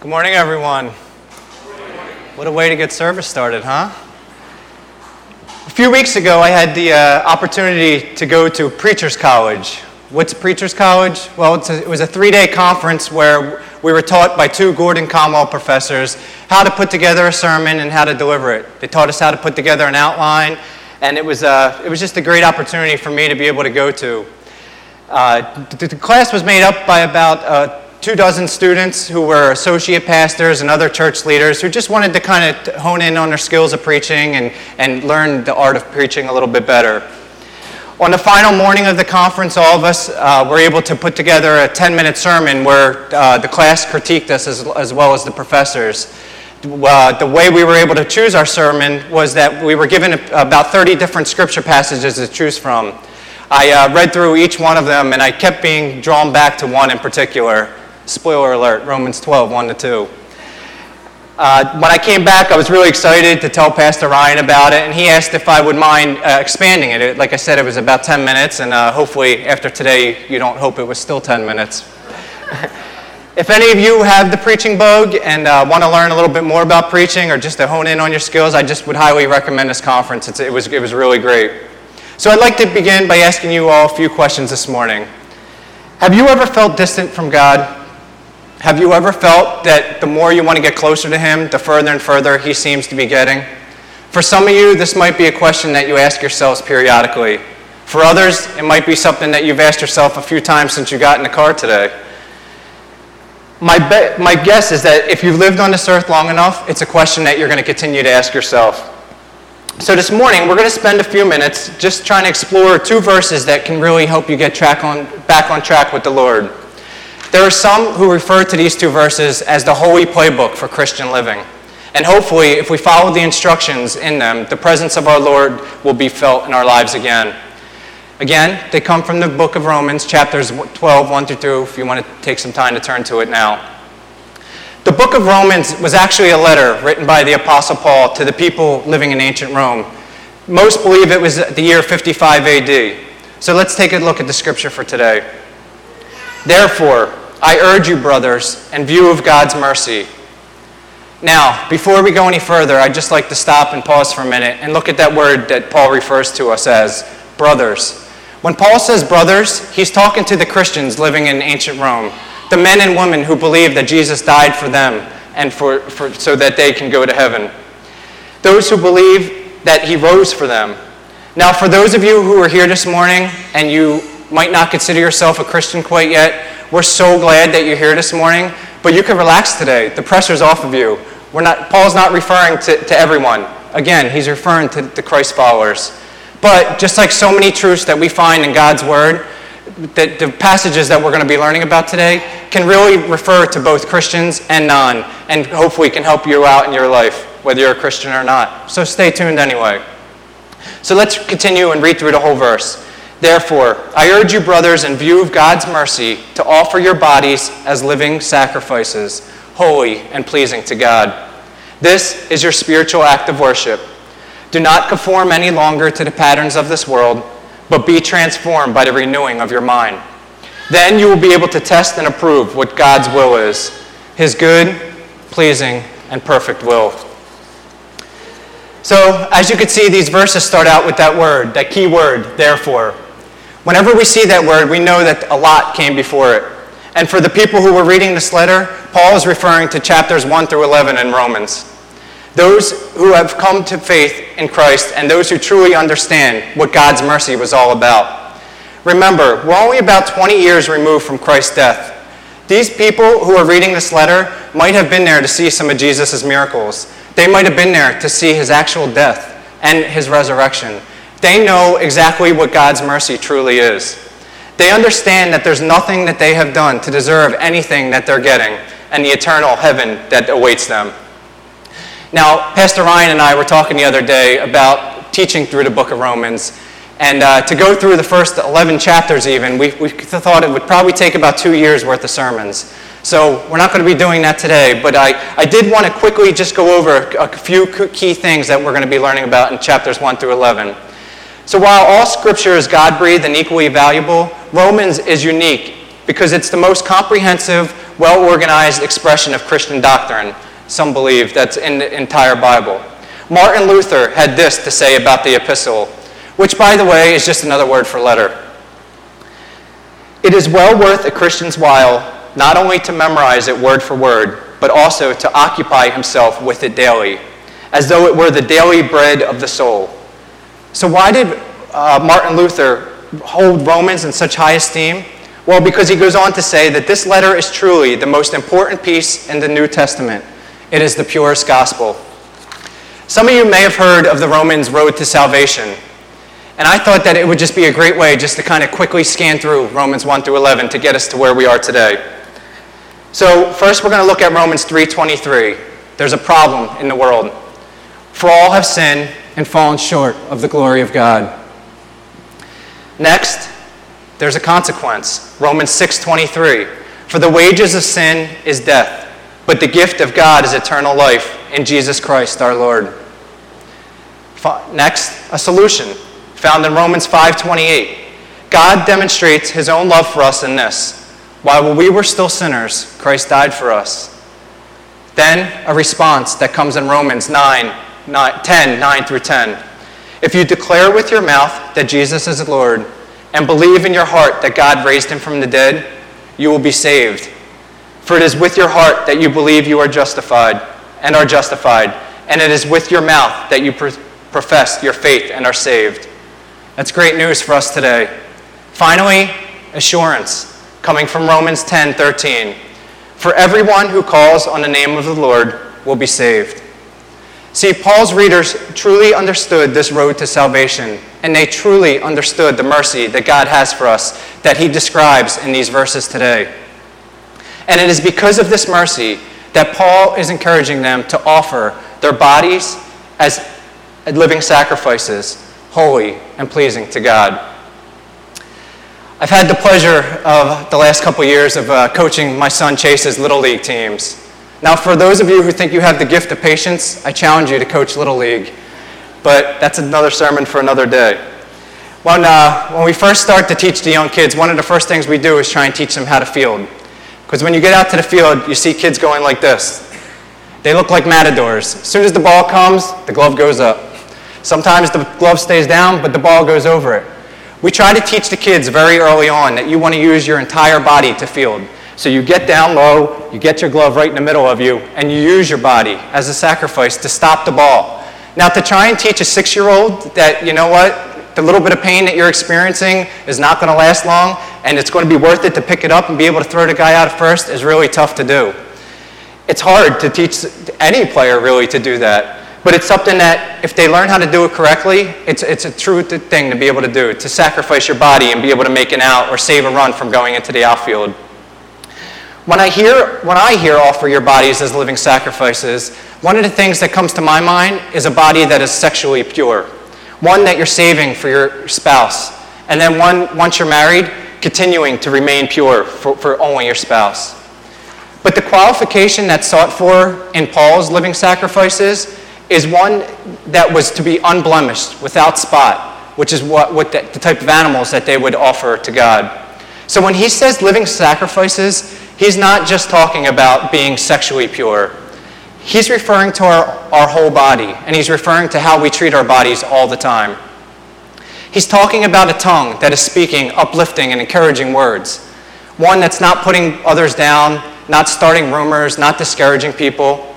Good morning, everyone. What a way to get service started, huh? A few weeks ago, I had the uh, opportunity to go to Preachers College. What's Preachers College? Well, a, it was a three day conference where we were taught by two Gordon Conwell professors how to put together a sermon and how to deliver it. They taught us how to put together an outline, and it was, uh, it was just a great opportunity for me to be able to go to. Uh, the, the, class was made up by about uh, two dozen students who were associate pastors and other church leaders who just wanted to kind of hone in on their skills of preaching and, and learn the art of preaching a little bit better. On the final morning of the conference, all of us uh, were able to put together a 10 minute sermon where uh, the class critiqued us as, as well as the professors. Uh, the way we were able to choose our sermon was that we were given about 30 different scripture passages to choose from. I uh, read through each one of them and I kept being drawn back to one in particular. Spoiler alert, Romans 12, 1 to 2. Uh, when I came back, I was really excited to tell Pastor Ryan about it, and he asked if I would mind uh, expanding it. Like I said, it was about 10 minutes, and uh, hopefully after today, you don't hope it was still 10 minutes. if any of you have the preaching bug and uh, want to learn a little bit more about preaching or just to hone in on your skills, I just would highly recommend this conference. It's, it, was, it was really great. So I'd like to begin by asking you all a few questions this morning. Have you ever felt distant from God? Have you ever felt that the more you want to get closer to Him, the further and further He seems to be getting? For some of you, this might be a question that you ask yourselves periodically. For others, it might be something that you've asked yourself a few times since you got in the car today. My, be- my guess is that if you've lived on this earth long enough, it's a question that you're going to continue to ask yourself. So this morning, we're going to spend a few minutes just trying to explore two verses that can really help you get track on, back on track with the Lord. There are some who refer to these two verses as the holy playbook for Christian living. And hopefully, if we follow the instructions in them, the presence of our Lord will be felt in our lives again. Again, they come from the book of Romans, chapters 12, 1 through 2, if you want to take some time to turn to it now. The book of Romans was actually a letter written by the Apostle Paul to the people living in ancient Rome. Most believe it was the year 55 AD. So let's take a look at the scripture for today. Therefore, I urge you, brothers, in view of God's mercy. Now, before we go any further, I'd just like to stop and pause for a minute and look at that word that Paul refers to us as brothers. When Paul says brothers, he's talking to the Christians living in ancient Rome, the men and women who believe that Jesus died for them and for, for, so that they can go to heaven. Those who believe that he rose for them. Now, for those of you who are here this morning and you might not consider yourself a Christian quite yet, we're so glad that you're here this morning, but you can relax today. The pressure's off of you. We're not, Paul's not referring to, to everyone. Again, he's referring to the Christ followers. But just like so many truths that we find in God's Word, that the passages that we're going to be learning about today can really refer to both Christians and non, and hopefully can help you out in your life, whether you're a Christian or not. So stay tuned anyway. So let's continue and read through the whole verse. Therefore, I urge you, brothers, in view of God's mercy, to offer your bodies as living sacrifices, holy and pleasing to God. This is your spiritual act of worship. Do not conform any longer to the patterns of this world, but be transformed by the renewing of your mind. Then you will be able to test and approve what God's will is his good, pleasing, and perfect will. So, as you can see, these verses start out with that word, that key word, therefore. Whenever we see that word, we know that a lot came before it. And for the people who were reading this letter, Paul is referring to chapters 1 through 11 in Romans. Those who have come to faith in Christ and those who truly understand what God's mercy was all about. Remember, we're only about 20 years removed from Christ's death. These people who are reading this letter might have been there to see some of Jesus' miracles. They might have been there to see his actual death and his resurrection. They know exactly what God's mercy truly is. They understand that there's nothing that they have done to deserve anything that they're getting and the eternal heaven that awaits them. Now, Pastor Ryan and I were talking the other day about teaching through the book of Romans. And uh, to go through the first 11 chapters, even, we, we thought it would probably take about two years worth of sermons. So we're not going to be doing that today, but I, I did want to quickly just go over a few key things that we're going to be learning about in chapters 1 through 11. So while all scripture is God breathed and equally valuable, Romans is unique because it's the most comprehensive, well organized expression of Christian doctrine. Some believe that's in the entire Bible. Martin Luther had this to say about the epistle, which, by the way, is just another word for letter. It is well worth a Christian's while not only to memorize it word for word, but also to occupy himself with it daily, as though it were the daily bread of the soul. So, why did uh, Martin Luther hold Romans in such high esteem? Well, because he goes on to say that this letter is truly the most important piece in the New Testament. It is the purest gospel. Some of you may have heard of the Romans road to salvation. And I thought that it would just be a great way just to kind of quickly scan through Romans 1 through 11 to get us to where we are today. So, first we're going to look at Romans 3:23. There's a problem in the world. For all have sinned and fallen short of the glory of God. Next, there's a consequence. Romans 6:23. For the wages of sin is death, but the gift of God is eternal life in Jesus Christ our Lord. Next, a solution found in Romans 5:28. God demonstrates his own love for us in this. While we were still sinners, Christ died for us. Then a response that comes in Romans 9, 9 10, 9 through 10. If you declare with your mouth that Jesus is Lord and believe in your heart that God raised him from the dead, you will be saved. For it is with your heart that you believe you are justified and are justified, and it is with your mouth that you profess your faith and are saved. That's great news for us today. Finally, assurance coming from Romans 10 13. For everyone who calls on the name of the Lord will be saved. See, Paul's readers truly understood this road to salvation, and they truly understood the mercy that God has for us that he describes in these verses today. And it is because of this mercy that Paul is encouraging them to offer their bodies as living sacrifices, holy and pleasing to God. I've had the pleasure of the last couple years of uh, coaching my son Chase's Little League teams. Now, for those of you who think you have the gift of patience, I challenge you to coach Little League. But that's another sermon for another day. When, uh, when we first start to teach the young kids, one of the first things we do is try and teach them how to field. Because when you get out to the field, you see kids going like this. They look like matadors. As soon as the ball comes, the glove goes up. Sometimes the glove stays down, but the ball goes over it. We try to teach the kids very early on that you want to use your entire body to field. So you get down low, you get your glove right in the middle of you, and you use your body as a sacrifice to stop the ball. Now, to try and teach a six year old that, you know what, the little bit of pain that you're experiencing is not going to last long, and it's going to be worth it to pick it up and be able to throw the guy out first is really tough to do. It's hard to teach any player really to do that. But it's something that, if they learn how to do it correctly, it's, it's a true thing to be able to do, to sacrifice your body and be able to make an out or save a run from going into the outfield. When I hear, when I hear offer your bodies as living sacrifices, one of the things that comes to my mind is a body that is sexually pure, one that you're saving for your spouse, and then one, once you're married, continuing to remain pure for, for only your spouse. But the qualification that's sought for in Paul's living sacrifices is one that was to be unblemished, without spot, which is what, what the, the type of animals that they would offer to God. So when he says living sacrifices, he's not just talking about being sexually pure. He's referring to our, our whole body, and he's referring to how we treat our bodies all the time. He's talking about a tongue that is speaking uplifting and encouraging words, one that's not putting others down, not starting rumors, not discouraging people.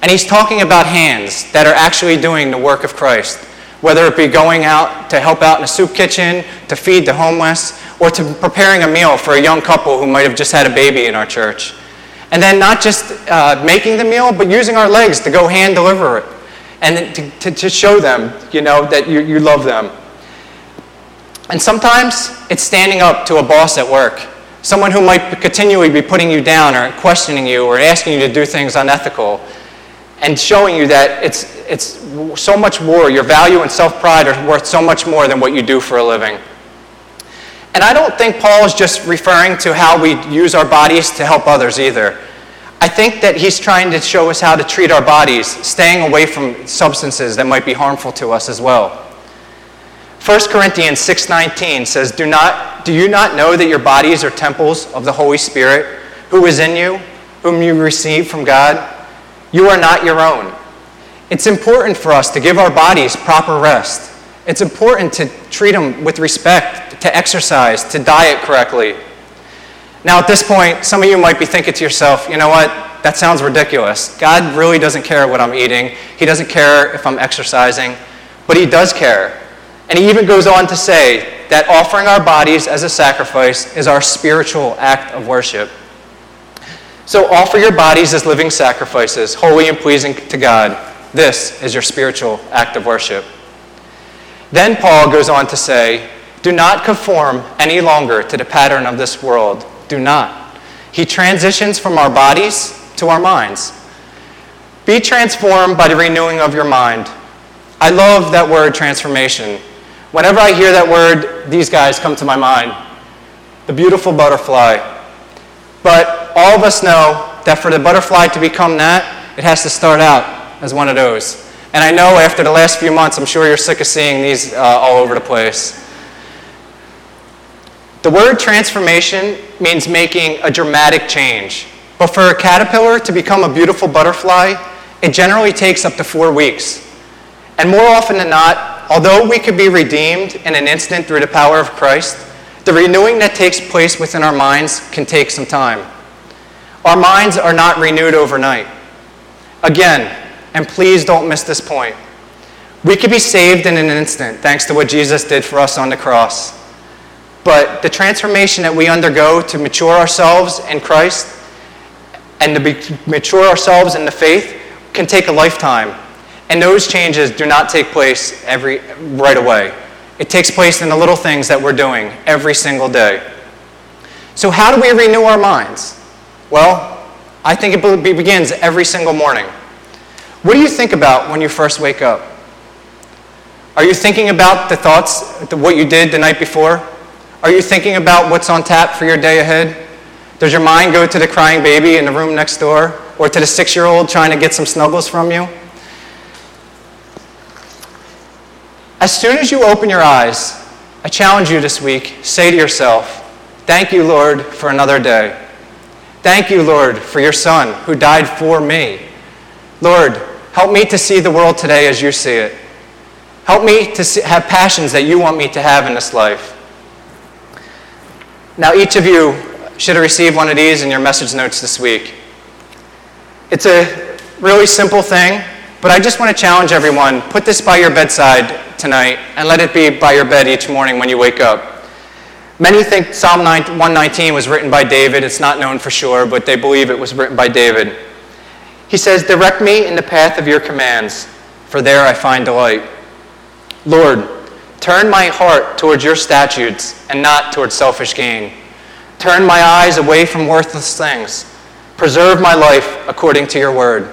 And he's talking about hands that are actually doing the work of Christ, whether it be going out to help out in a soup kitchen, to feed the homeless, or to preparing a meal for a young couple who might have just had a baby in our church. And then not just uh, making the meal, but using our legs to go hand deliver it and to, to, to show them, you know, that you, you love them. And sometimes it's standing up to a boss at work, someone who might continually be putting you down or questioning you or asking you to do things unethical and showing you that it's, it's so much more, your value and self pride are worth so much more than what you do for a living. And I don't think Paul is just referring to how we use our bodies to help others either. I think that he's trying to show us how to treat our bodies, staying away from substances that might be harmful to us as well. 1 Corinthians 6:19 says, "Do not do you not know that your bodies are temples of the Holy Spirit, who is in you, whom you receive from God, you are not your own. It's important for us to give our bodies proper rest. It's important to treat them with respect, to exercise, to diet correctly. Now, at this point, some of you might be thinking to yourself, you know what? That sounds ridiculous. God really doesn't care what I'm eating. He doesn't care if I'm exercising, but He does care. And He even goes on to say that offering our bodies as a sacrifice is our spiritual act of worship. So offer your bodies as living sacrifices, holy and pleasing to God. This is your spiritual act of worship. Then Paul goes on to say, Do not conform any longer to the pattern of this world. Do not. He transitions from our bodies to our minds. Be transformed by the renewing of your mind. I love that word transformation. Whenever I hear that word, these guys come to my mind the beautiful butterfly. But all of us know that for the butterfly to become that, it has to start out as one of those. And I know after the last few months, I'm sure you're sick of seeing these uh, all over the place. The word transformation means making a dramatic change. But for a caterpillar to become a beautiful butterfly, it generally takes up to four weeks. And more often than not, although we could be redeemed in an instant through the power of Christ, the renewing that takes place within our minds can take some time. Our minds are not renewed overnight. Again, and please don't miss this point. We could be saved in an instant thanks to what Jesus did for us on the cross. But the transformation that we undergo to mature ourselves in Christ and to be, mature ourselves in the faith can take a lifetime. And those changes do not take place every, right away. It takes place in the little things that we're doing every single day. So, how do we renew our minds? Well, I think it begins every single morning. What do you think about when you first wake up? Are you thinking about the thoughts, what you did the night before? Are you thinking about what's on tap for your day ahead? Does your mind go to the crying baby in the room next door or to the six year old trying to get some snuggles from you? As soon as you open your eyes, I challenge you this week say to yourself, Thank you, Lord, for another day. Thank you, Lord, for your Son who died for me. Lord, help me to see the world today as you see it. Help me to see, have passions that you want me to have in this life. Now, each of you should have received one of these in your message notes this week. It's a really simple thing, but I just want to challenge everyone put this by your bedside tonight and let it be by your bed each morning when you wake up. Many think Psalm 119 was written by David. It's not known for sure, but they believe it was written by David. He says, Direct me in the path of your commands, for there I find delight. Lord, turn my heart towards your statutes and not towards selfish gain. Turn my eyes away from worthless things. Preserve my life according to your word.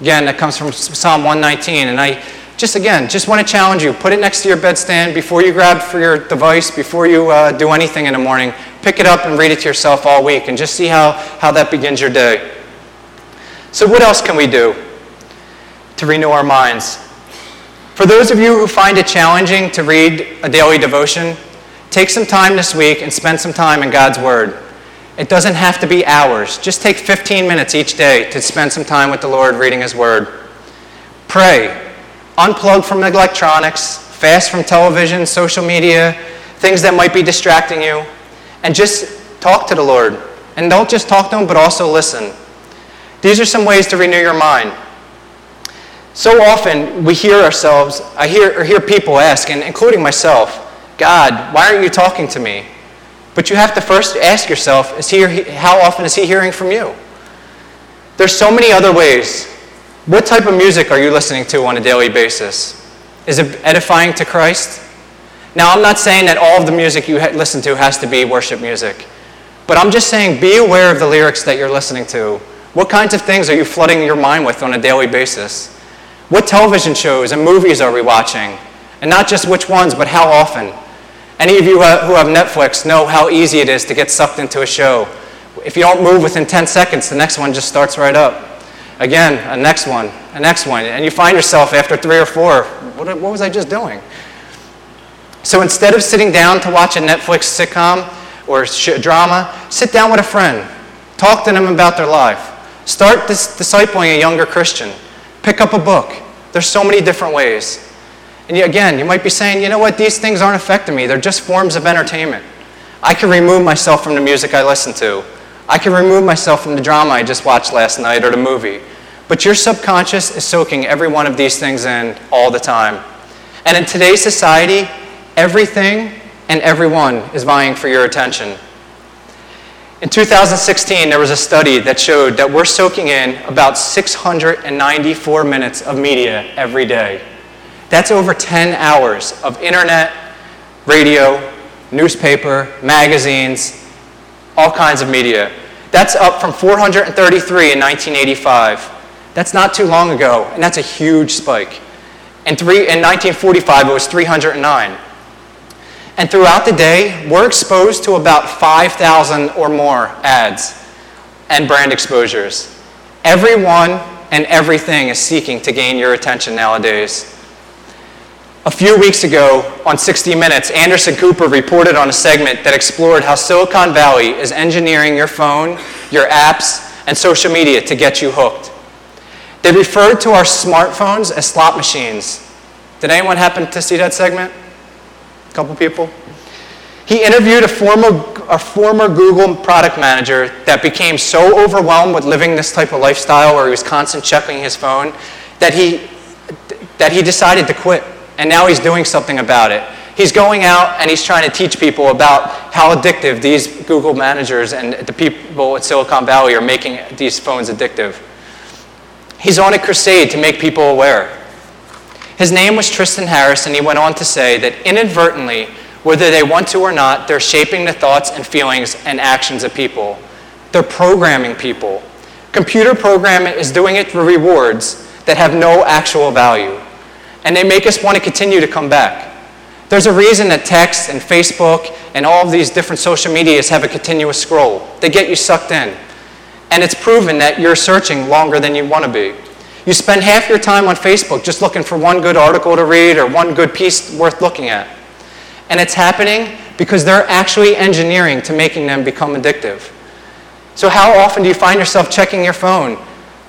Again, that comes from Psalm 119. And I just, again, just want to challenge you. Put it next to your bedstand before you grab for your device, before you uh, do anything in the morning. Pick it up and read it to yourself all week and just see how, how that begins your day. So, what else can we do to renew our minds? For those of you who find it challenging to read a daily devotion, take some time this week and spend some time in God's Word. It doesn't have to be hours. Just take 15 minutes each day to spend some time with the Lord reading His Word. Pray. Unplug from electronics, fast from television, social media, things that might be distracting you, and just talk to the Lord. And don't just talk to Him, but also listen. These are some ways to renew your mind. So often we hear ourselves, I hear, or hear people ask, and including myself, God, why aren't you talking to me? But you have to first ask yourself, is he, how often is he hearing from you? There's so many other ways. What type of music are you listening to on a daily basis? Is it edifying to Christ? Now, I'm not saying that all of the music you listen to has to be worship music, but I'm just saying be aware of the lyrics that you're listening to what kinds of things are you flooding your mind with on a daily basis? What television shows and movies are we watching? And not just which ones, but how often? Any of you who have Netflix know how easy it is to get sucked into a show. If you don't move within 10 seconds, the next one just starts right up. Again, a next one, a next one. And you find yourself after three or four, what, what was I just doing? So instead of sitting down to watch a Netflix sitcom or sh- drama, sit down with a friend Talk to them about their life. Start dis- discipling a younger Christian. Pick up a book. There's so many different ways. And you, again, you might be saying, you know what, these things aren't affecting me. They're just forms of entertainment. I can remove myself from the music I listen to. I can remove myself from the drama I just watched last night or the movie. But your subconscious is soaking every one of these things in all the time. And in today's society, everything and everyone is vying for your attention. In 2016, there was a study that showed that we're soaking in about 694 minutes of media every day. That's over 10 hours of internet, radio, newspaper, magazines, all kinds of media. That's up from 433 in 1985. That's not too long ago, and that's a huge spike. In, three, in 1945, it was 309. And throughout the day, we're exposed to about 5,000 or more ads and brand exposures. Everyone and everything is seeking to gain your attention nowadays. A few weeks ago on 60 Minutes, Anderson Cooper reported on a segment that explored how Silicon Valley is engineering your phone, your apps, and social media to get you hooked. They referred to our smartphones as slot machines. Did anyone happen to see that segment? A couple people? He interviewed a former, a former Google product manager that became so overwhelmed with living this type of lifestyle where he was constantly checking his phone that he, that he decided to quit and now he's doing something about it. He's going out and he's trying to teach people about how addictive these Google managers and the people at Silicon Valley are making these phones addictive. He's on a crusade to make people aware. His name was Tristan Harris, and he went on to say that inadvertently, whether they want to or not, they're shaping the thoughts and feelings and actions of people. They're programming people. Computer programming is doing it for rewards that have no actual value and they make us want to continue to come back. There's a reason that text and Facebook and all of these different social medias have a continuous scroll. They get you sucked in. And it's proven that you're searching longer than you want to be. You spend half your time on Facebook just looking for one good article to read or one good piece worth looking at. And it's happening because they're actually engineering to making them become addictive. So, how often do you find yourself checking your phone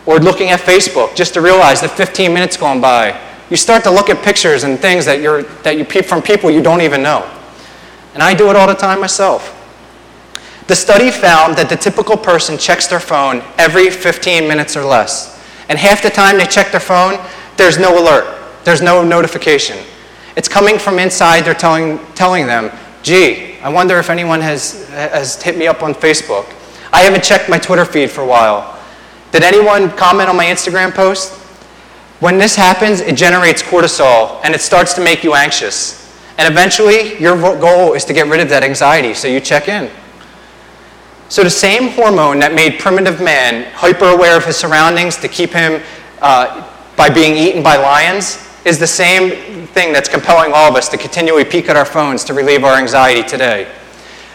or looking at Facebook just to realize that 15 minutes gone by you start to look at pictures and things that, you're, that you peep from people you don't even know. And I do it all the time myself. The study found that the typical person checks their phone every 15 minutes or less. And half the time they check their phone, there's no alert, there's no notification. It's coming from inside, they're telling, telling them, gee, I wonder if anyone has, has hit me up on Facebook. I haven't checked my Twitter feed for a while. Did anyone comment on my Instagram post? When this happens, it generates cortisol and it starts to make you anxious. And eventually, your goal is to get rid of that anxiety, so you check in. So, the same hormone that made primitive man hyper aware of his surroundings to keep him uh, by being eaten by lions is the same thing that's compelling all of us to continually peek at our phones to relieve our anxiety today.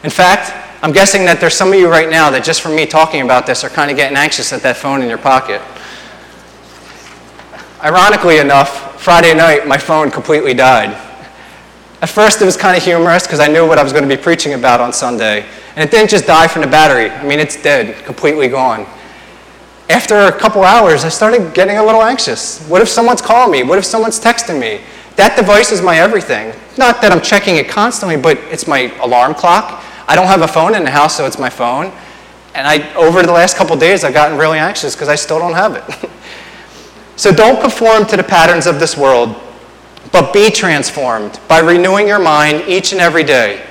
In fact, I'm guessing that there's some of you right now that just from me talking about this are kind of getting anxious at that phone in your pocket. Ironically enough, Friday night, my phone completely died. At first, it was kind of humorous because I knew what I was going to be preaching about on Sunday. And it didn't just die from the battery. I mean, it's dead, completely gone. After a couple hours, I started getting a little anxious. What if someone's calling me? What if someone's texting me? That device is my everything. Not that I'm checking it constantly, but it's my alarm clock. I don't have a phone in the house, so it's my phone. And I, over the last couple days, I've gotten really anxious because I still don't have it. So don't conform to the patterns of this world, but be transformed by renewing your mind each and every day.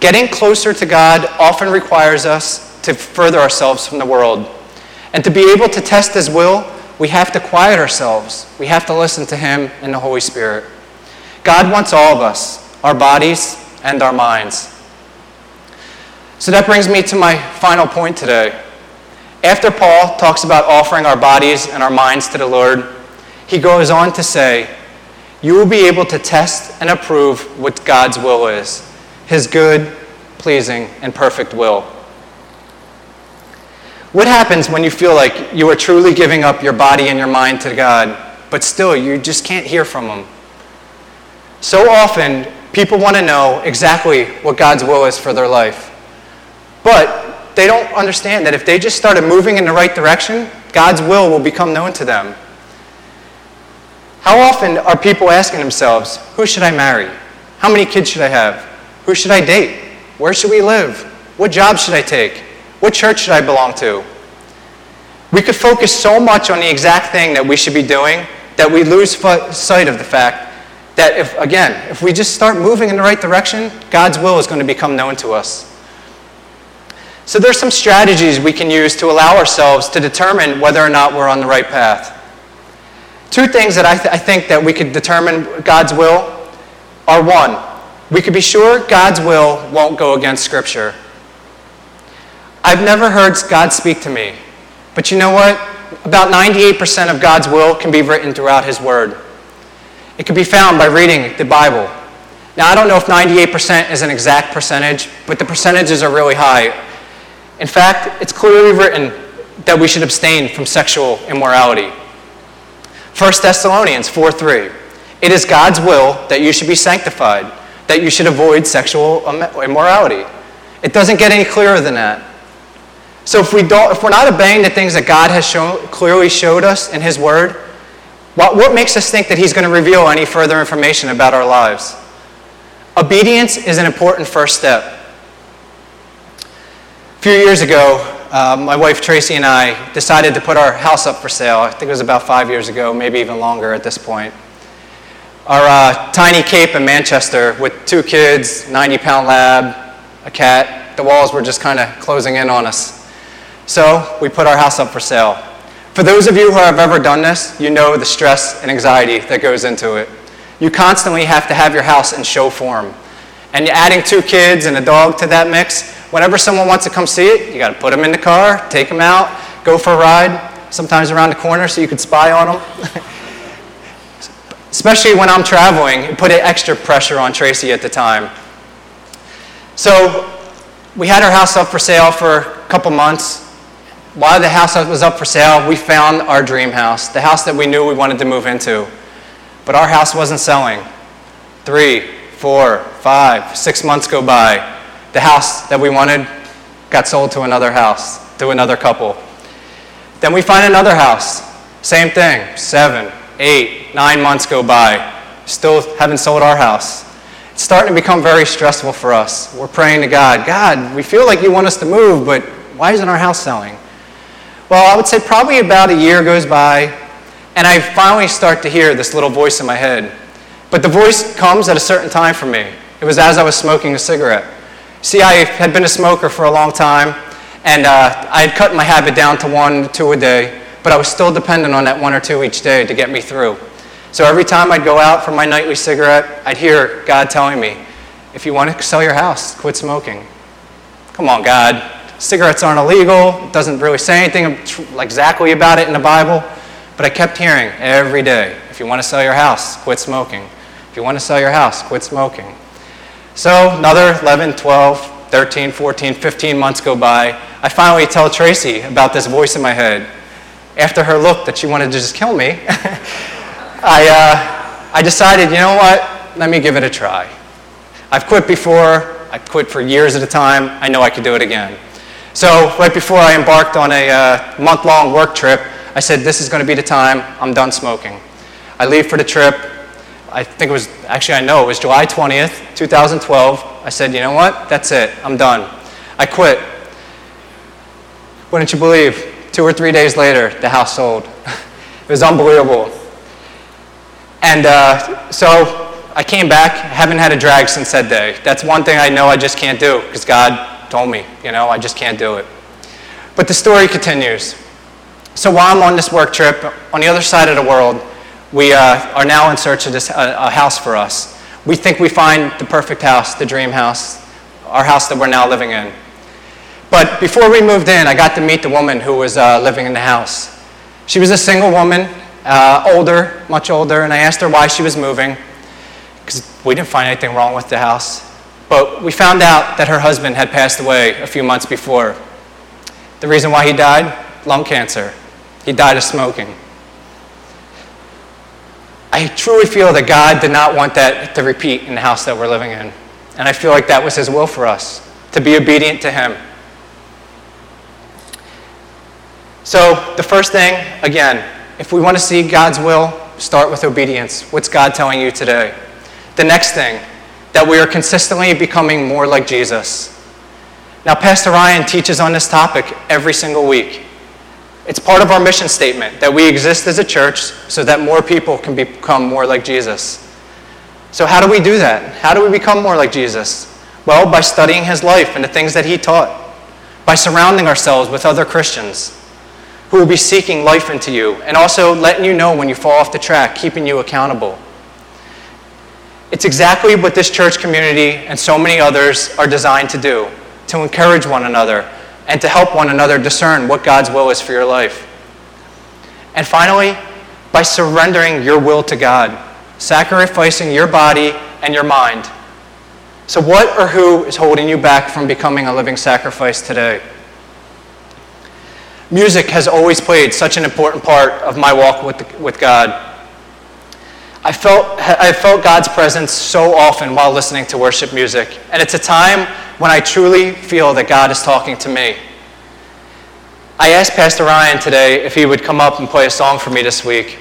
Getting closer to God often requires us to further ourselves from the world. And to be able to test His will, we have to quiet ourselves. We have to listen to Him and the Holy Spirit. God wants all of us, our bodies and our minds. So that brings me to my final point today. After Paul talks about offering our bodies and our minds to the Lord, he goes on to say, You will be able to test and approve what God's will is his good, pleasing, and perfect will. What happens when you feel like you are truly giving up your body and your mind to God, but still you just can't hear from Him? So often, people want to know exactly what God's will is for their life. But they don't understand that if they just started moving in the right direction, God's will will become known to them. How often are people asking themselves, who should I marry? How many kids should I have? Who should I date? Where should we live? What job should I take? What church should I belong to? We could focus so much on the exact thing that we should be doing that we lose sight of the fact that if, again, if we just start moving in the right direction, God's will is going to become known to us. So there's some strategies we can use to allow ourselves to determine whether or not we're on the right path. Two things that I, th- I think that we could determine God's will are one, we could be sure God's will won't go against Scripture. I've never heard God speak to me, but you know what? About 98% of God's will can be written throughout His Word. It can be found by reading the Bible. Now, I don't know if 98% is an exact percentage, but the percentages are really high. In fact, it's clearly written that we should abstain from sexual immorality. 1 Thessalonians 4 3. It is God's will that you should be sanctified, that you should avoid sexual immorality. It doesn't get any clearer than that. So if, we don't, if we're not obeying the things that God has clearly showed us in His Word, what, what makes us think that He's going to reveal any further information about our lives? Obedience is an important first step. A few years ago, uh, my wife Tracy and I decided to put our house up for sale. I think it was about five years ago, maybe even longer at this point. Our uh, tiny cape in Manchester with two kids, 90 pound lab, a cat, the walls were just kind of closing in on us. So we put our house up for sale. For those of you who have ever done this, you know the stress and anxiety that goes into it. You constantly have to have your house in show form. And adding two kids and a dog to that mix, whenever someone wants to come see it, you got to put them in the car, take them out, go for a ride, sometimes around the corner so you could spy on them. Especially when I'm traveling, it put extra pressure on Tracy at the time. So we had our house up for sale for a couple months. While the house was up for sale, we found our dream house, the house that we knew we wanted to move into. But our house wasn't selling. Three, four, five, six months go by the house that we wanted got sold to another house, to another couple. Then we find another house. Same thing. Seven, eight, nine months go by. Still haven't sold our house. It's starting to become very stressful for us. We're praying to God God, we feel like you want us to move, but why isn't our house selling? Well, I would say probably about a year goes by, and I finally start to hear this little voice in my head. But the voice comes at a certain time for me. It was as I was smoking a cigarette. See, I had been a smoker for a long time, and uh, I had cut my habit down to one, two a day, but I was still dependent on that one or two each day to get me through. So every time I'd go out for my nightly cigarette, I'd hear God telling me, if you want to sell your house, quit smoking. Come on, God. Cigarettes aren't illegal. It doesn't really say anything exactly about it in the Bible. But I kept hearing every day, if you want to sell your house, quit smoking. If you want to sell your house, quit smoking. So another 11, 12, 13, 14, 15 months go by. I finally tell Tracy about this voice in my head. After her look that she wanted to just kill me, I, uh, I decided, you know what? Let me give it a try. I've quit before. I've quit for years at a time. I know I could do it again. So right before I embarked on a uh, month-long work trip, I said, this is going to be the time I'm done smoking. I leave for the trip. I think it was, actually, I know it was July 20th, 2012. I said, you know what? That's it. I'm done. I quit. Wouldn't you believe? Two or three days later, the house sold. it was unbelievable. And uh, so I came back, haven't had a drag since that day. That's one thing I know I just can't do because God told me, you know, I just can't do it. But the story continues. So while I'm on this work trip, on the other side of the world, we uh, are now in search of this, uh, a house for us. We think we find the perfect house, the dream house, our house that we're now living in. But before we moved in, I got to meet the woman who was uh, living in the house. She was a single woman, uh, older, much older, and I asked her why she was moving, because we didn't find anything wrong with the house. But we found out that her husband had passed away a few months before. The reason why he died? Lung cancer. He died of smoking. I truly feel that God did not want that to repeat in the house that we're living in. And I feel like that was His will for us to be obedient to Him. So, the first thing, again, if we want to see God's will, start with obedience. What's God telling you today? The next thing, that we are consistently becoming more like Jesus. Now, Pastor Ryan teaches on this topic every single week. It's part of our mission statement that we exist as a church so that more people can become more like Jesus. So, how do we do that? How do we become more like Jesus? Well, by studying his life and the things that he taught, by surrounding ourselves with other Christians who will be seeking life into you and also letting you know when you fall off the track, keeping you accountable. It's exactly what this church community and so many others are designed to do to encourage one another and to help one another discern what God's will is for your life. And finally, by surrendering your will to God, sacrificing your body and your mind. So, what or who is holding you back from becoming a living sacrifice today? Music has always played such an important part of my walk with, with God. I felt, I felt God's presence so often while listening to worship music, and it's a time when I truly feel that God is talking to me. I asked Pastor Ryan today if he would come up and play a song for me this week.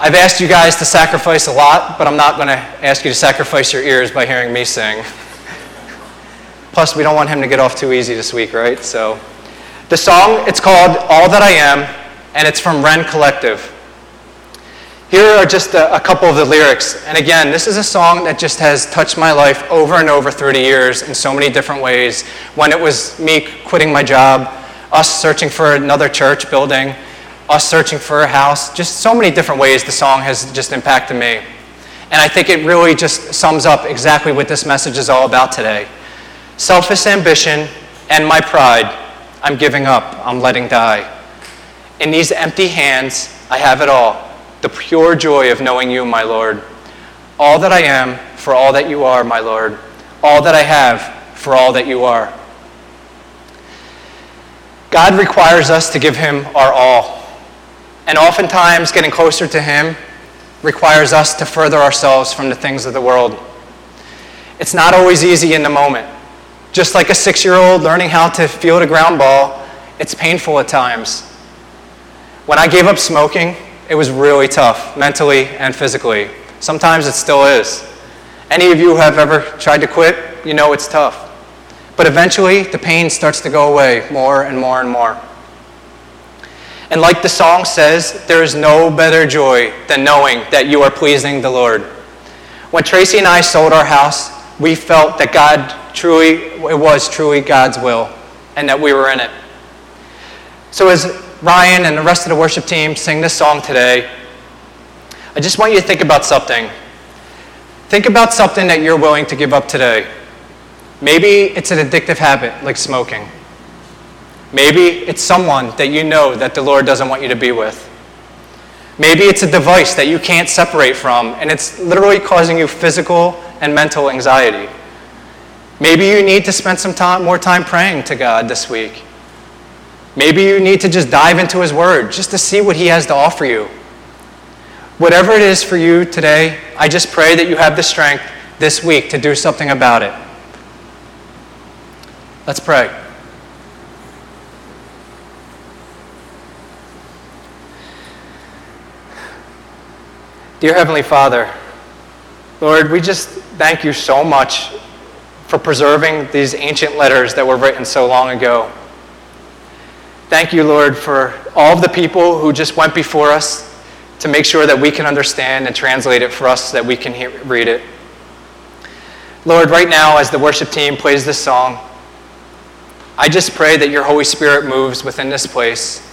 I've asked you guys to sacrifice a lot, but I'm not going to ask you to sacrifice your ears by hearing me sing. Plus, we don't want him to get off too easy this week, right? So. The song, it's called All That I Am, and it's from Rend Collective. Here are just a, a, couple of the lyrics. And again, this is a song that just has touched my life over and over through the years in so many different ways. When it was me quitting my job, us searching for another church building, us searching for a house, just so many different ways the song has just impacted me. And I think it really just sums up exactly what this message is all about today. Selfish ambition and my pride I'm giving up, I'm letting die. In these empty hands, I have it all the pure joy of knowing you, my Lord. All that I am for all that you are, my Lord. All that I have for all that you are. God requires us to give Him our all. And oftentimes, getting closer to Him requires us to further ourselves from the things of the world. It's not always easy in the moment. Just like a six year old learning how to field a ground ball, it's painful at times. When I gave up smoking, it was really tough, mentally and physically. Sometimes it still is. Any of you who have ever tried to quit, you know it's tough. But eventually, the pain starts to go away more and more and more. And like the song says, there is no better joy than knowing that you are pleasing the Lord. When Tracy and I sold our house, we felt that God truly, it was truly God's will and that we were in it. So as Ryan and the rest of the worship team sing this song today, I just want you to think about something. Think about something that you're willing to give up today. Maybe it's an addictive habit like smoking. Maybe it's someone that you know that the Lord doesn't want you to be with. Maybe it's a device that you can't separate from and it's literally causing you physical and mental anxiety. Maybe you need to spend some time, more time praying to God this week. Maybe you need to just dive into His Word just to see what He has to offer you. Whatever it is for you today, I just pray that you have the strength this week to do something about it. Let's pray. Dear Heavenly Father, Lord, we just thank you so much for preserving these ancient letters that were written so long ago. Thank you, Lord, for all of the people who just went before us to make sure that we can understand and translate it for us so that we can hear, read it. Lord, right now, as the worship team plays this song, I just pray that your Holy Spirit moves within this place.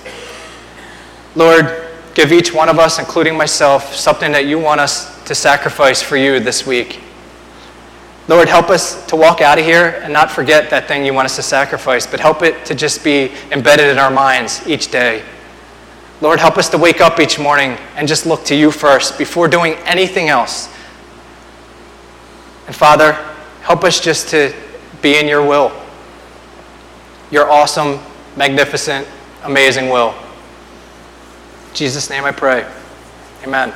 Lord, give each one of us, including myself, something that you want us to sacrifice for you this week. Lord, help us to walk out of here and not forget that thing you want us to sacrifice, but help it to just be embedded in our minds each day. Lord, help us to wake up each morning and just look to you first before doing anything else. And Father, help us just to be in your will, your awesome, magnificent, amazing will. In Jesus' name I pray. Amen.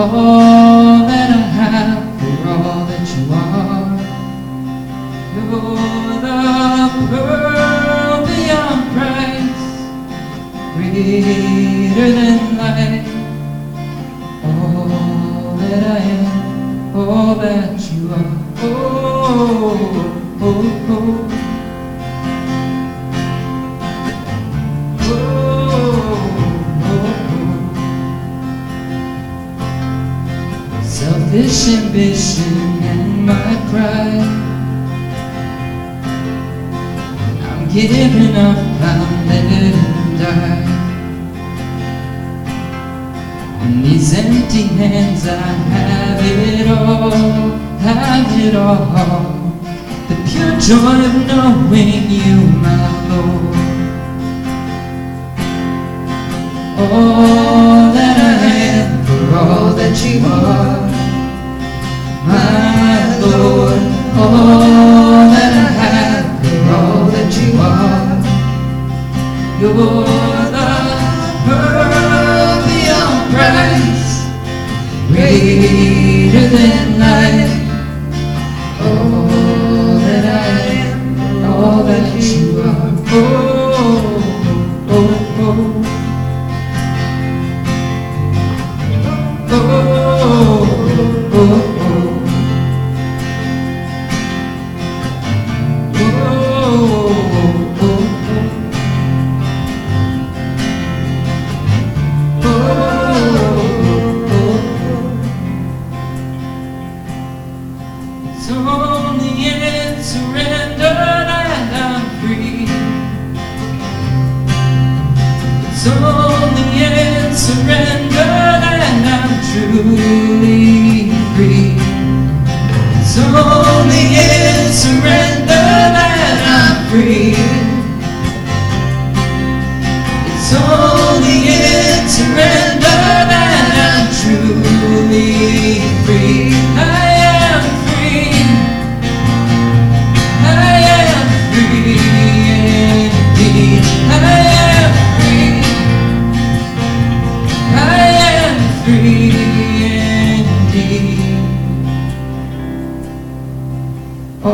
All that I have for all that you are. You're the pearl beyond price, greater than life. All that I am, all that you are. Oh, oh, oh. oh. Selfish ambition and my pride. I'm giving up, I'm letting die. In these empty hands, I have it all, have it all. The pure joy of knowing you, my Lord. All that I am for all that you are, my Lord. All that I have for all that you are, you're the pearl beyond price, greater than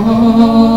All